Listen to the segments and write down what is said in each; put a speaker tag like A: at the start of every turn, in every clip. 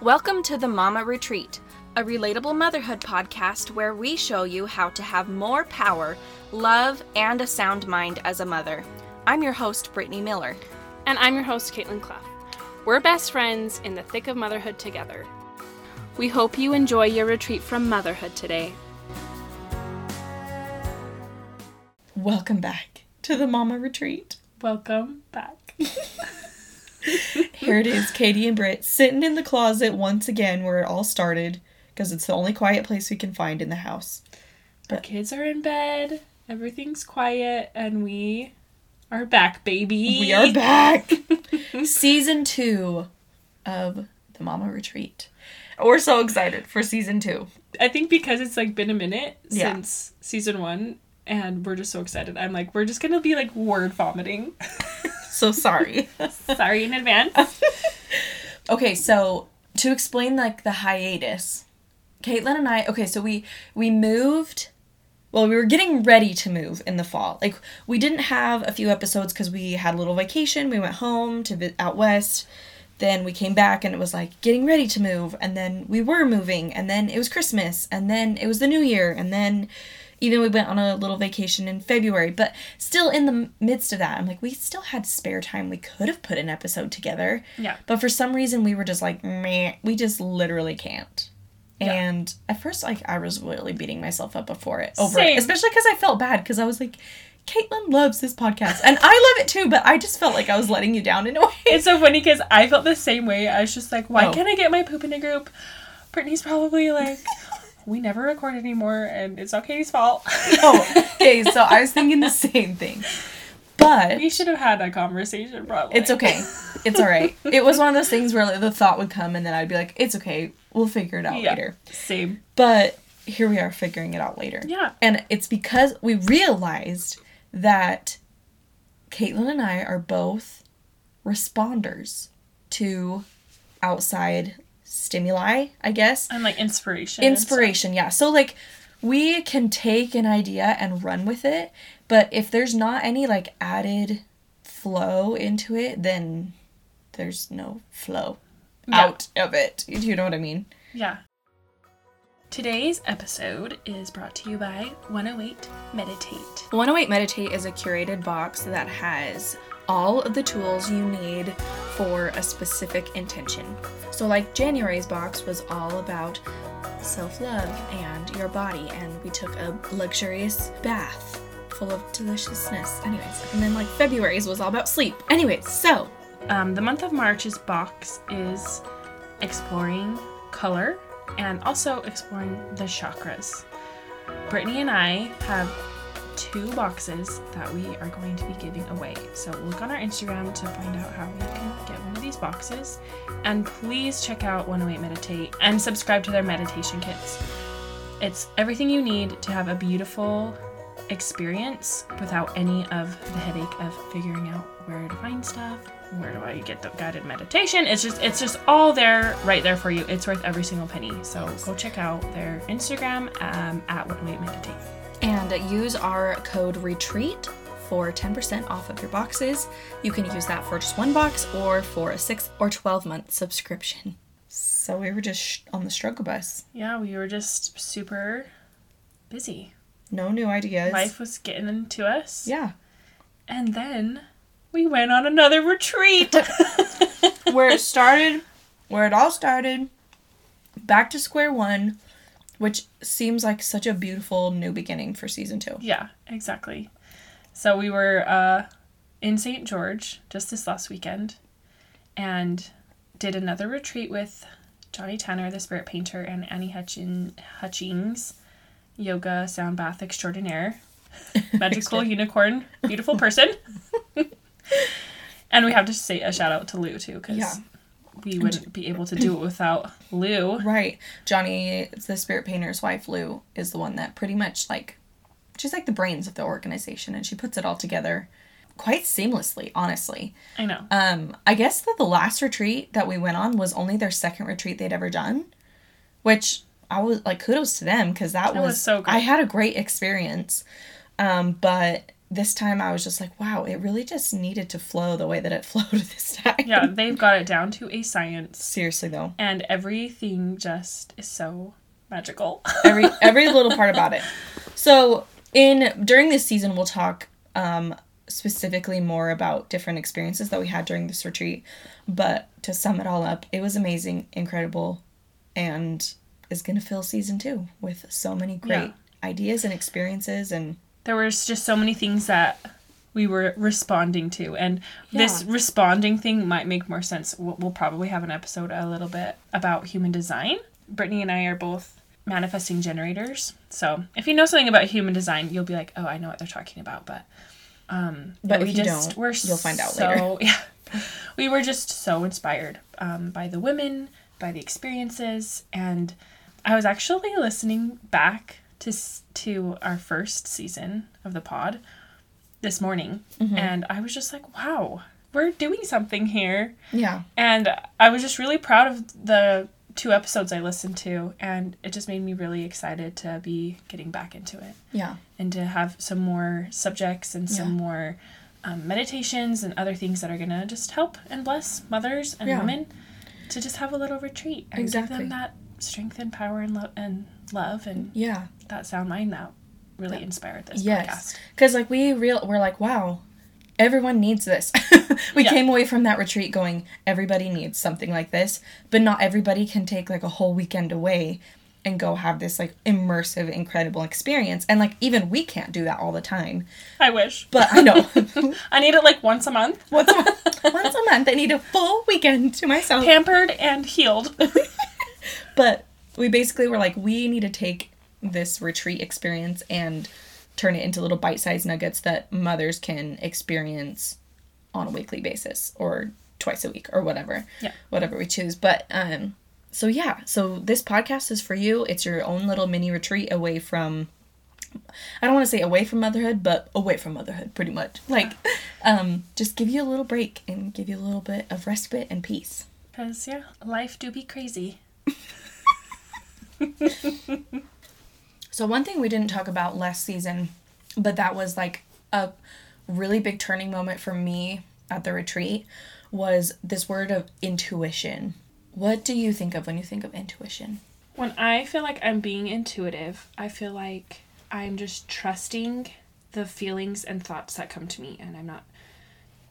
A: Welcome to the Mama Retreat, a relatable motherhood podcast where we show you how to have more power, love, and a sound mind as a mother. I'm your host, Brittany Miller.
B: And I'm your host, Caitlin Clough. We're best friends in the thick of motherhood together. We hope you enjoy your retreat from motherhood today.
C: Welcome back to the Mama Retreat.
B: Welcome back.
C: Here it is, Katie and Britt sitting in the closet once again where it all started because it's the only quiet place we can find in the house.
B: Our kids are in bed, everything's quiet, and we are back, baby.
C: We are back. season two of the Mama Retreat. We're so excited for season two.
B: I think because it's like been a minute
C: Yeah.
B: since season one, and we're just so excited. I'm like, we're just gonna be like word vomiting.
C: So sorry.
B: Sorry in advance.
C: okay, so to explain like the hiatus, Caitlin and I. Okay, so we we moved. Well, we were getting ready to move in the fall. Like we didn't have a few episodes because we had a little vacation. We went home to out west. Then we came back and it was like getting ready to move, and then we were moving, and then it was Christmas, and then it was the New Year, and then even we went on a little vacation in February. But still, in the midst of that, I'm like, we still had spare time. We could have put an episode together.
B: Yeah.
C: But for some reason, we were just like, meh, we just literally can't.
B: Yeah.
C: And at first, like, I was really beating myself up before it, over
B: Same.
C: it, especially because I felt bad because I was like, Caitlin loves this podcast, and I love it too. But I just felt like I was letting you down in a way.
B: It's so funny because I felt the same way. I was just like, why
C: Oh.
B: can't I get my poop in a group? Brittany's probably like, we never record anymore, and it's not Katie's fault.
C: oh, okay. So I was thinking the same thing, but
B: we should have had that conversation, probably.
C: It's okay. It's all right. It was one of those things where like, the thought would come and then I'd be like, it's okay. We'll figure it out
B: Yeah.
C: later.
B: Same.
C: But here we are figuring it out later.
B: Yeah.
C: And it's because we realized that Caitlin and I are both responders to outside stimuli, I guess.
B: And like inspiration.
C: Inspiration, yeah. So like we can take an idea and run with it, but if there's not any like added flow into it, then there's no flow
B: Yeah.
C: out of it. Do you know what I mean?
B: Yeah. Today's episode is brought to you by 108 Meditate.
A: 108 Meditate is a curated box that has all of the tools you need for a specific intention. So, like January's box was all about self love and your body, and we took a luxurious bath full of deliciousness. Anyways, and then like February's was all about sleep. Anyways, so
B: Um, the month of March's box is exploring color and also exploring the chakras. Brittany and I have two boxes that we are going to be giving away. So look on our Instagram to find out how you can get one of these boxes. And please check out 108 Meditate and subscribe to their meditation kits. It's everything you need to have a beautiful experience without any of the headache of figuring out where to find stuff where do i get the guided meditation it's just it's just all there right there for you it's worth every single penny so go check out their instagram um, at 108 meditate
A: and use our code RETREAT for 10% off of your boxes. You can use that for just one box or for a 6 or 12 month subscription.
C: So we were just sh- on the struggle bus.
B: yeah we were just super busy
C: No new ideas.
B: life was getting into us
C: Yeah.
B: and then we went on another retreat
C: where it started, where it all started, back to square one, which seems like such a beautiful new beginning for season two.
B: Yeah, exactly. So we were uh, in St. George just this last weekend and did another retreat with Johnny Tanner, the spirit painter, and Annie Hutchin- Hutchings, yoga sound bath extraordinaire, magical unicorn, beautiful person. and we have to say a shout out to Lou too, because
C: Yeah.
B: We wouldn't be able to do it without Lou.
C: Right. Johnny, the spirit painter's wife, Lou, is the one that pretty much like, she's like the brains of the organization and she puts it all together quite seamlessly, honestly.
B: I know.
C: Um, I guess that the last retreat that we went on was only their second retreat they'd ever done, which I was like kudos to them because that,
B: That
C: was,
B: was so great.
C: I had a great experience. Um, but this time I was just like, wow, it really just needed to flow the way that it flowed this time.
B: Yeah, they've got it down to a science,
C: Seriously though.
B: and everything just is so magical.
C: every every little part about it. So in during this season, we'll talk um, specifically more about different experiences that we had during this retreat. But to sum it all up, it was amazing, incredible, and is going to fill season two with so many great ideas and experiences and
B: there was just so many things that we were responding to and this responding thing might make more sense. We'll, we'll probably have an episode a little bit about human design. Brittany and i are both manifesting generators so if you know something about human design you'll be like oh i know what they're talking about but um
C: But
B: yeah,
C: if you don't,
B: we're
C: you'll find out
B: so,
C: later.
B: yeah. We were just so inspired um, by the women by the experiences and i was actually listening back to to our first season of the pod this morning
C: Mm-hmm.
B: and i was just like wow we're doing something here
C: yeah,
B: and i was just really proud of the two episodes i listened to and it just made me really excited to be getting back into it
C: yeah,
B: and to have some more subjects and some
C: Yeah.
B: more um, meditations and other things that are gonna just help and bless mothers and
C: Yeah.
B: women to just have a little retreat and give them that strength and power and love and love and
C: yeah.
B: that sound mind that really inspired this
C: Yes.
B: podcast.
C: Because like we real we're like, wow, everyone needs this. we
B: Yeah.
C: came away from that retreat going, everybody needs something like this, but not everybody can take like a whole weekend away and go have this like immersive, incredible experience. And like even we can't do that all the time.
B: I wish,
C: But I know
B: I need it like once a month,
C: once a month, once a month I need a full weekend to myself.
B: pampered and healed.
C: But we basically were like, we need to take this retreat experience and turn it into little bite sized nuggets that mothers can experience on a weekly basis or twice a week or whatever.
B: Yeah.
C: Whatever we choose. But um so yeah, so this podcast is for you. It's your own little mini retreat away from I don't want to say away from motherhood, but away from motherhood pretty much. Like um just give you a little break and give you a little bit of respite and peace.
B: Cause yeah, life do be crazy.
C: So one thing we didn't talk about last season, but that was like a really big turning moment for me at the retreat was this word of intuition. What do you think of when you think of intuition?
B: When I feel like I'm being intuitive, I feel like I'm just trusting the feelings and thoughts that come to me, and I'm not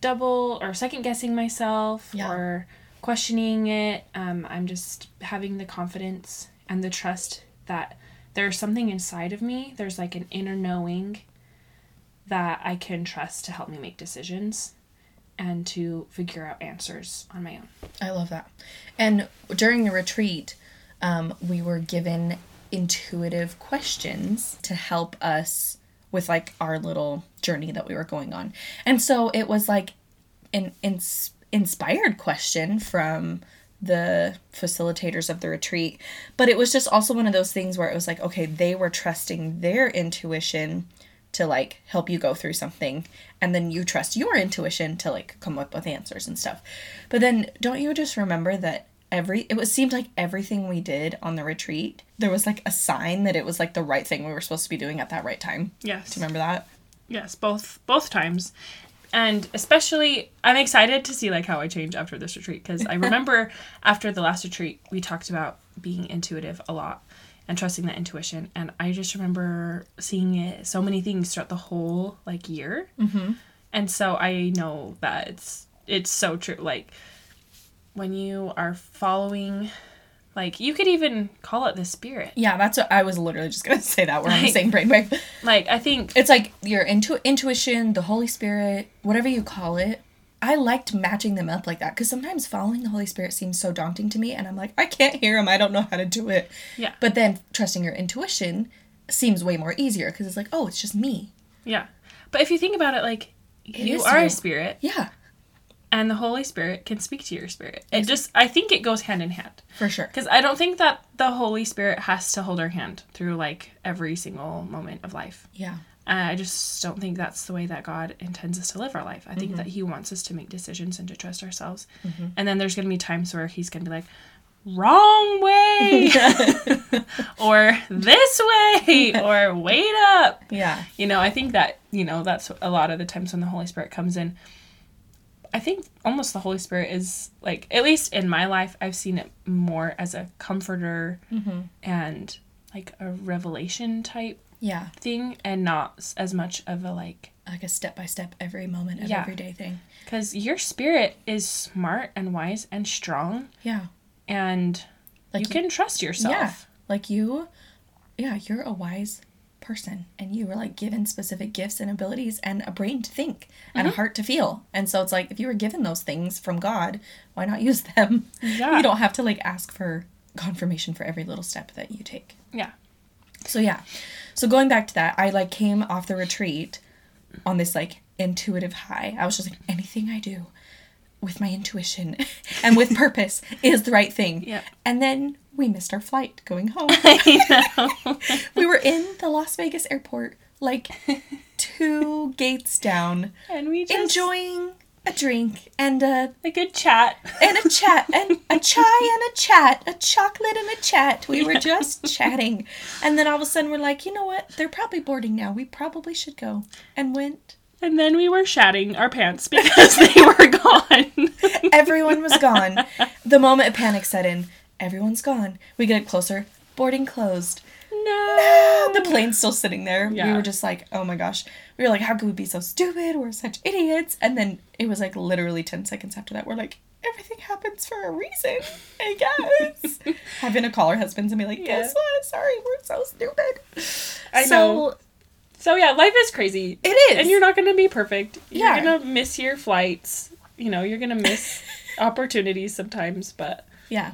B: double or second guessing myself
C: Yeah.
B: or questioning it. Um, I'm just having the confidence and the trust that there's something inside of me. There's like an inner knowing that I can trust to help me make decisions and to figure out answers on my own.
C: I love that. And during the retreat, um, we were given intuitive questions to help us with like our little journey that we were going on. And so it was like an ins- inspired question from the facilitators of the retreat, but it was just also one of those things where it was like, okay, they were trusting their intuition to like help you go through something and then you trust your intuition to like come up with answers and stuff but then don't you just remember that every it was seemed like everything we did on the retreat there was like a sign that it was like the right thing we were supposed to be doing at that right time
B: Yes.
C: do you remember that
B: Yes, both both times. And especially I'm excited to see like how I change after this retreat because I remember after the last retreat we talked about being intuitive a lot and trusting that intuition and I just remember seeing it so many things throughout the whole like year. Mm-hmm. And so I know that it's it's so true like when you are following like you could even call it the spirit.
C: yeah that's what i was literally just gonna say that we're on the same brainwave
B: Like I think
C: it's like your intu- intuition the holy spirit whatever you call it i liked matching them up like that because sometimes following the holy spirit seems so daunting to me and i'm like i can't hear him i don't know how to do it
B: Yeah.
C: but then trusting your intuition seems way more easier because it's like oh it's just me
B: Yeah. But if you think about it, like, you are
C: you.
B: a spirit,
C: yeah
B: and the Holy Spirit can speak to your spirit. It just, I think it goes hand in hand.
C: for sure
B: Because I don't think that the Holy Spirit has to hold our hand through, like, every single moment of life.
C: yeah
B: Uh, I just don't think that's the way that God intends us to live our life. I think that He wants us to make decisions and to trust ourselves. And then there's going to be times where He's going to be like, wrong way or this way or wait up.
C: yeah.
B: You know, I think that, you know, that's a lot of the times when the Holy Spirit comes in. I think almost the Holy Spirit is like, at least in my life, I've seen it more as a comforter mm-hmm. and like a revelation type
C: Yeah.
B: thing and not as much of a like,
C: Like a step by step, every moment of
B: Yeah.
C: everyday thing.
B: because your spirit is smart and wise and strong
C: Yeah.
B: and
C: Like
B: you can trust yourself.
C: Yeah. Like you, yeah, you're a wise person and you were like given specific gifts and abilities and a brain to think and
B: Mm-hmm.
C: a heart to feel. And so it's like if you were given those things from God, why not use them?
B: Yeah.
C: You don't have to like ask for confirmation for every little step that you take.
B: Yeah.
C: So yeah. So going back to that, I like came off the retreat on this like intuitive high. I was just like anything I do with my intuition and with purpose is the right thing.
B: Yeah.
C: And then we missed our flight going home.
B: I know.
C: we were in the Las Vegas airport like two gates down
B: and we just
C: enjoying a drink and a
B: a good chat.
C: and a chat and a chai and a chat, a chocolate and a chat. We were just chatting. And then all of a sudden we're like, you know what? They're probably boarding now. We probably should go. And went.
B: And then we were shatting our pants because they were gone.
C: Everyone was gone. The moment a panic set in, everyone's gone. We get closer. Boarding closed.
B: no.
C: The plane's still sitting there.
B: Yeah.
C: We were just like, oh my gosh. We were like, how could we be so stupid? We're such idiots. And then it was like literally 10 seconds after that, we're like, everything happens for a reason, I guess. Having to call our husbands and be like, guess
B: Yeah.
C: what? Sorry, we're so stupid.
B: I
C: so,
B: know. So yeah, life is crazy.
C: It is.
B: And you're not going to be perfect.
C: Yeah.
B: You're going to miss your flights. You know, you're going to miss opportunities sometimes, but
C: Yeah.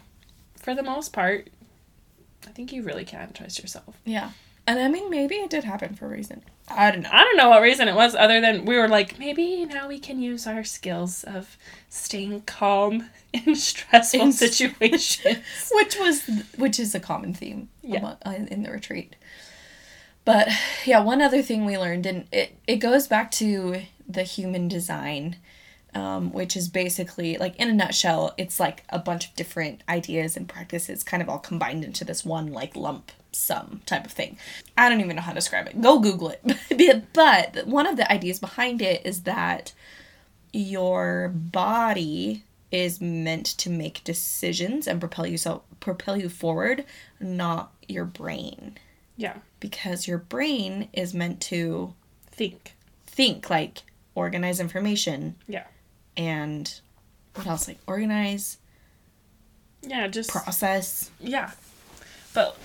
B: For the most part, I think you really can trust yourself.
C: Yeah. And I mean, maybe it did happen for a reason. I don't know.
B: I don't know what reason it was other than we were like, maybe now we can use our skills of staying calm in stressful
C: In-
B: situations.
C: which was which is a common theme
B: Yeah.
C: amo- uh, in the retreat but yeah one other thing we learned and it, it goes back to the human design um, which is basically like in a nutshell it's like a bunch of different ideas and practices kind of all combined into this one like lump sum type of thing i don't even know how to describe it go google it but one of the ideas behind it is that your body is meant to make decisions and propel you so propel you forward, not your brain.
B: yeah.
C: Because your brain is meant to
B: Think.
C: think, like organize information
B: Yeah.
C: And what else? Like organize,
B: Yeah, just
C: process.
B: Yeah. But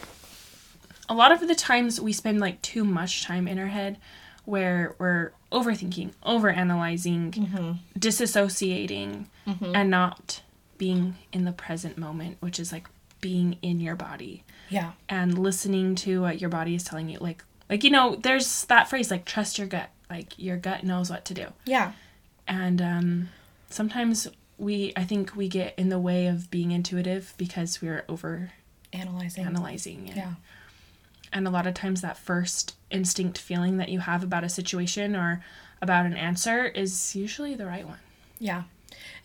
B: a lot of the times we spend like too much time in our head where we're overthinking, overanalyzing, disassociating, and not being in the present moment, which is like being in your body
C: Yeah.
B: and listening to what your body is telling you. Like like you know, there's that phrase like trust your gut. Like your gut knows what to do
C: Yeah.
B: and um, sometimes we i think we get in the way of being intuitive because we're over
C: Analyzing.
B: analyzing and,
C: Yeah.
B: and a lot of times that first instinct feeling that you have about a situation or about an answer is usually the right one
C: Yeah.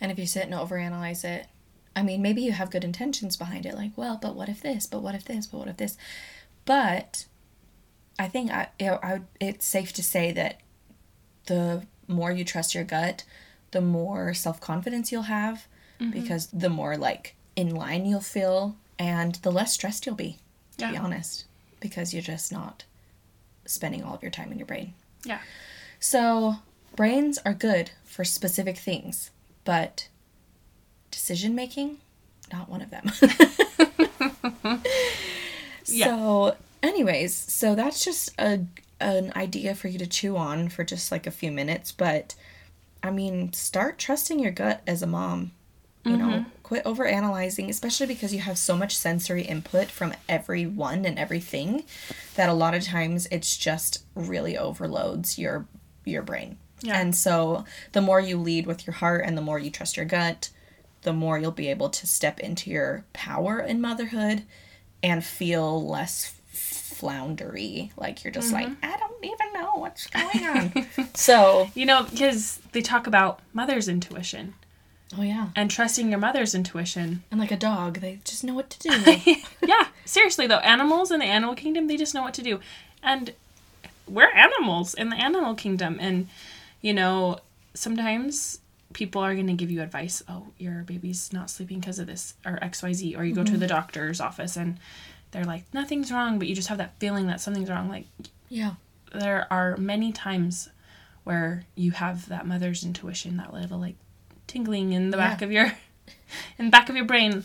C: And if you sit and overanalyze it, I mean, maybe you have good intentions behind it, like, well, but what if this? But what if this? But what if this? But I think I, you I it's safe to say that the more you trust your gut, the more self confidence you'll have, mm-hmm. because the more like in line you'll feel, and the less stressed you'll be. To be honest, because you're just not spending all of your time in your brain.
B: yeah
C: So, brains are good for specific things, but decision making, not one of them.
B: Yeah.
C: So, anyways, so that's just a an idea for you to chew on for just like a few minutes, but I mean, start trusting your gut as a mom. You know, mm-hmm. quit over analyzing, especially because you have so much sensory input from everyone and everything that a lot of times it's just really overloads your your brain.
B: Yeah.
C: And so the more you lead with your heart and the more you trust your gut, the more you'll be able to step into your power in motherhood and feel less floundery. Like you're just like, mm-hmm. I don't even know what's going on. so
B: you know because they talk about mother's intuition
C: Oh yeah.
B: and trusting your mother's intuition.
C: And like a dog, they just know what to do.
B: yeah, seriously though, animals in the animal kingdom, they just know what to do. And we're animals in the animal kingdom and you know, sometimes people are going to give you advice, oh, your baby's not sleeping because of this or XYZ or you go to mm-hmm. the doctor's office and they're like nothing's wrong, but you just have that feeling that something's wrong like
C: yeah.
B: There are many times where you have that mother's intuition, that little like tingling in the back of your in the back of your brain.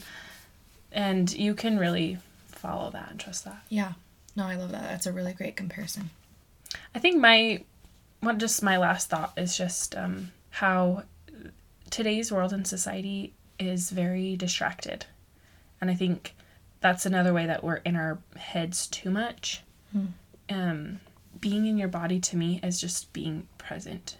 B: And you can really follow that and trust that.
C: Yeah. No, I love that. That's a really great comparison.
B: I think my what just my last thought is just um, how today's world and society is very distracted. And I think that's another way that we're in our heads too much. Um, being in your body to me is just being present.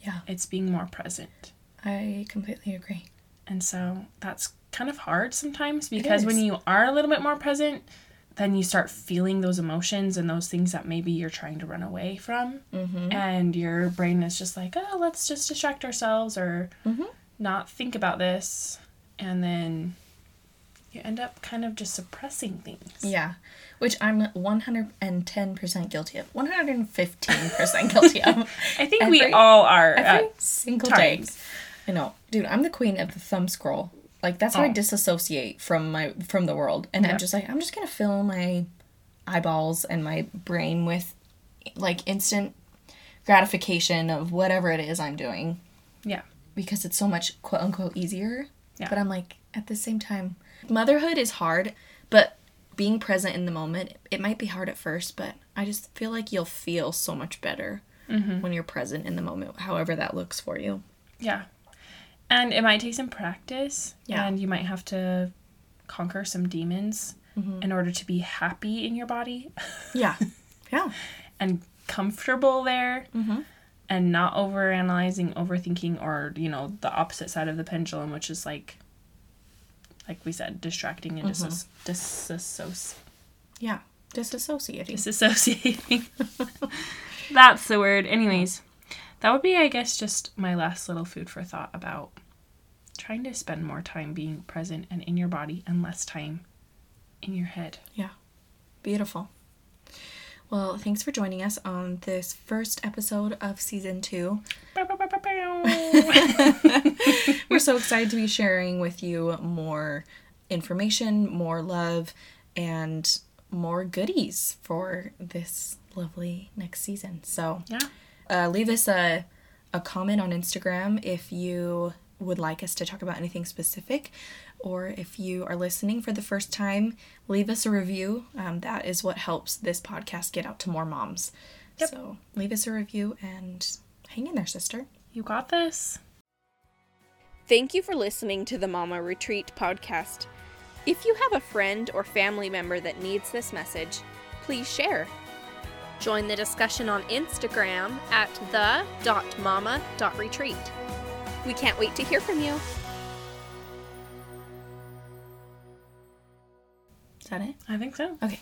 C: Yeah.
B: It's being more present.
C: I completely agree.
B: And so that's kind of hard sometimes because when you are a little bit more present, then you start feeling those emotions and those things that maybe you're trying to run away from.
C: Mm-hmm.
B: And your brain is just like, oh, let's just distract ourselves or
C: Mhm.
B: not think about this. And then you end up kind of just suppressing things.
C: Yeah. Which I'm 110% guilty of. 115% guilty of.
B: I think we all are.
C: Every single day. I know. Dude, I'm the queen of the thumb scroll. Like that's how I
B: Oh.
C: disassociate from my from the world. And
B: Yeah.
C: I'm just like I'm just going to fill my eyeballs and my brain with like instant gratification of whatever it is I'm doing
B: yeah.
C: because it's so much quote unquote easier.
B: Yeah.
C: But I'm like at the same time motherhood is hard, but being present in the moment, it might be hard at first, but I just feel like you'll feel so much better when you're present in the moment, however that looks for you.
B: Yeah. And it might take some practice.
C: Yeah.
B: And you might have to conquer some demons
C: Mm-hmm.
B: in order to be happy in your body
C: Yeah. Yeah.
B: and comfortable there
C: Mm-hmm.
B: and not over analyzing, overthinking, or, you know, the opposite side of the pendulum, which is like, like we said, distracting and
C: Mm-hmm.
B: disso- disassoci-
C: Yeah. Disassociating.
B: disassociating. That's the word. Anyways, that would be, I guess, just my last little food for thought about trying to spend more time being present and in your body and less time in your head.
C: Yeah. Beautiful. Well, thanks for joining us on this first episode of season two. We're so excited to be sharing with you more information, more love, and more goodies for this lovely next season. So,
B: yeah.
C: uh, leave us a, a comment on Instagram if you would like us to talk about anything specific, or if you are listening for the first time, leave us a review. Um, that is what helps this podcast get out to more moms.
B: Yep.
C: So leave us a review and hang in there, sister.
B: You got this.
D: Thank you for listening to the Mama Retreat podcast. If you have a friend or family member that needs this message, please share. Join the discussion on Instagram at the.mama.retreat. We can't wait to hear from you.
C: Is that it?
B: I think so.
C: Okay.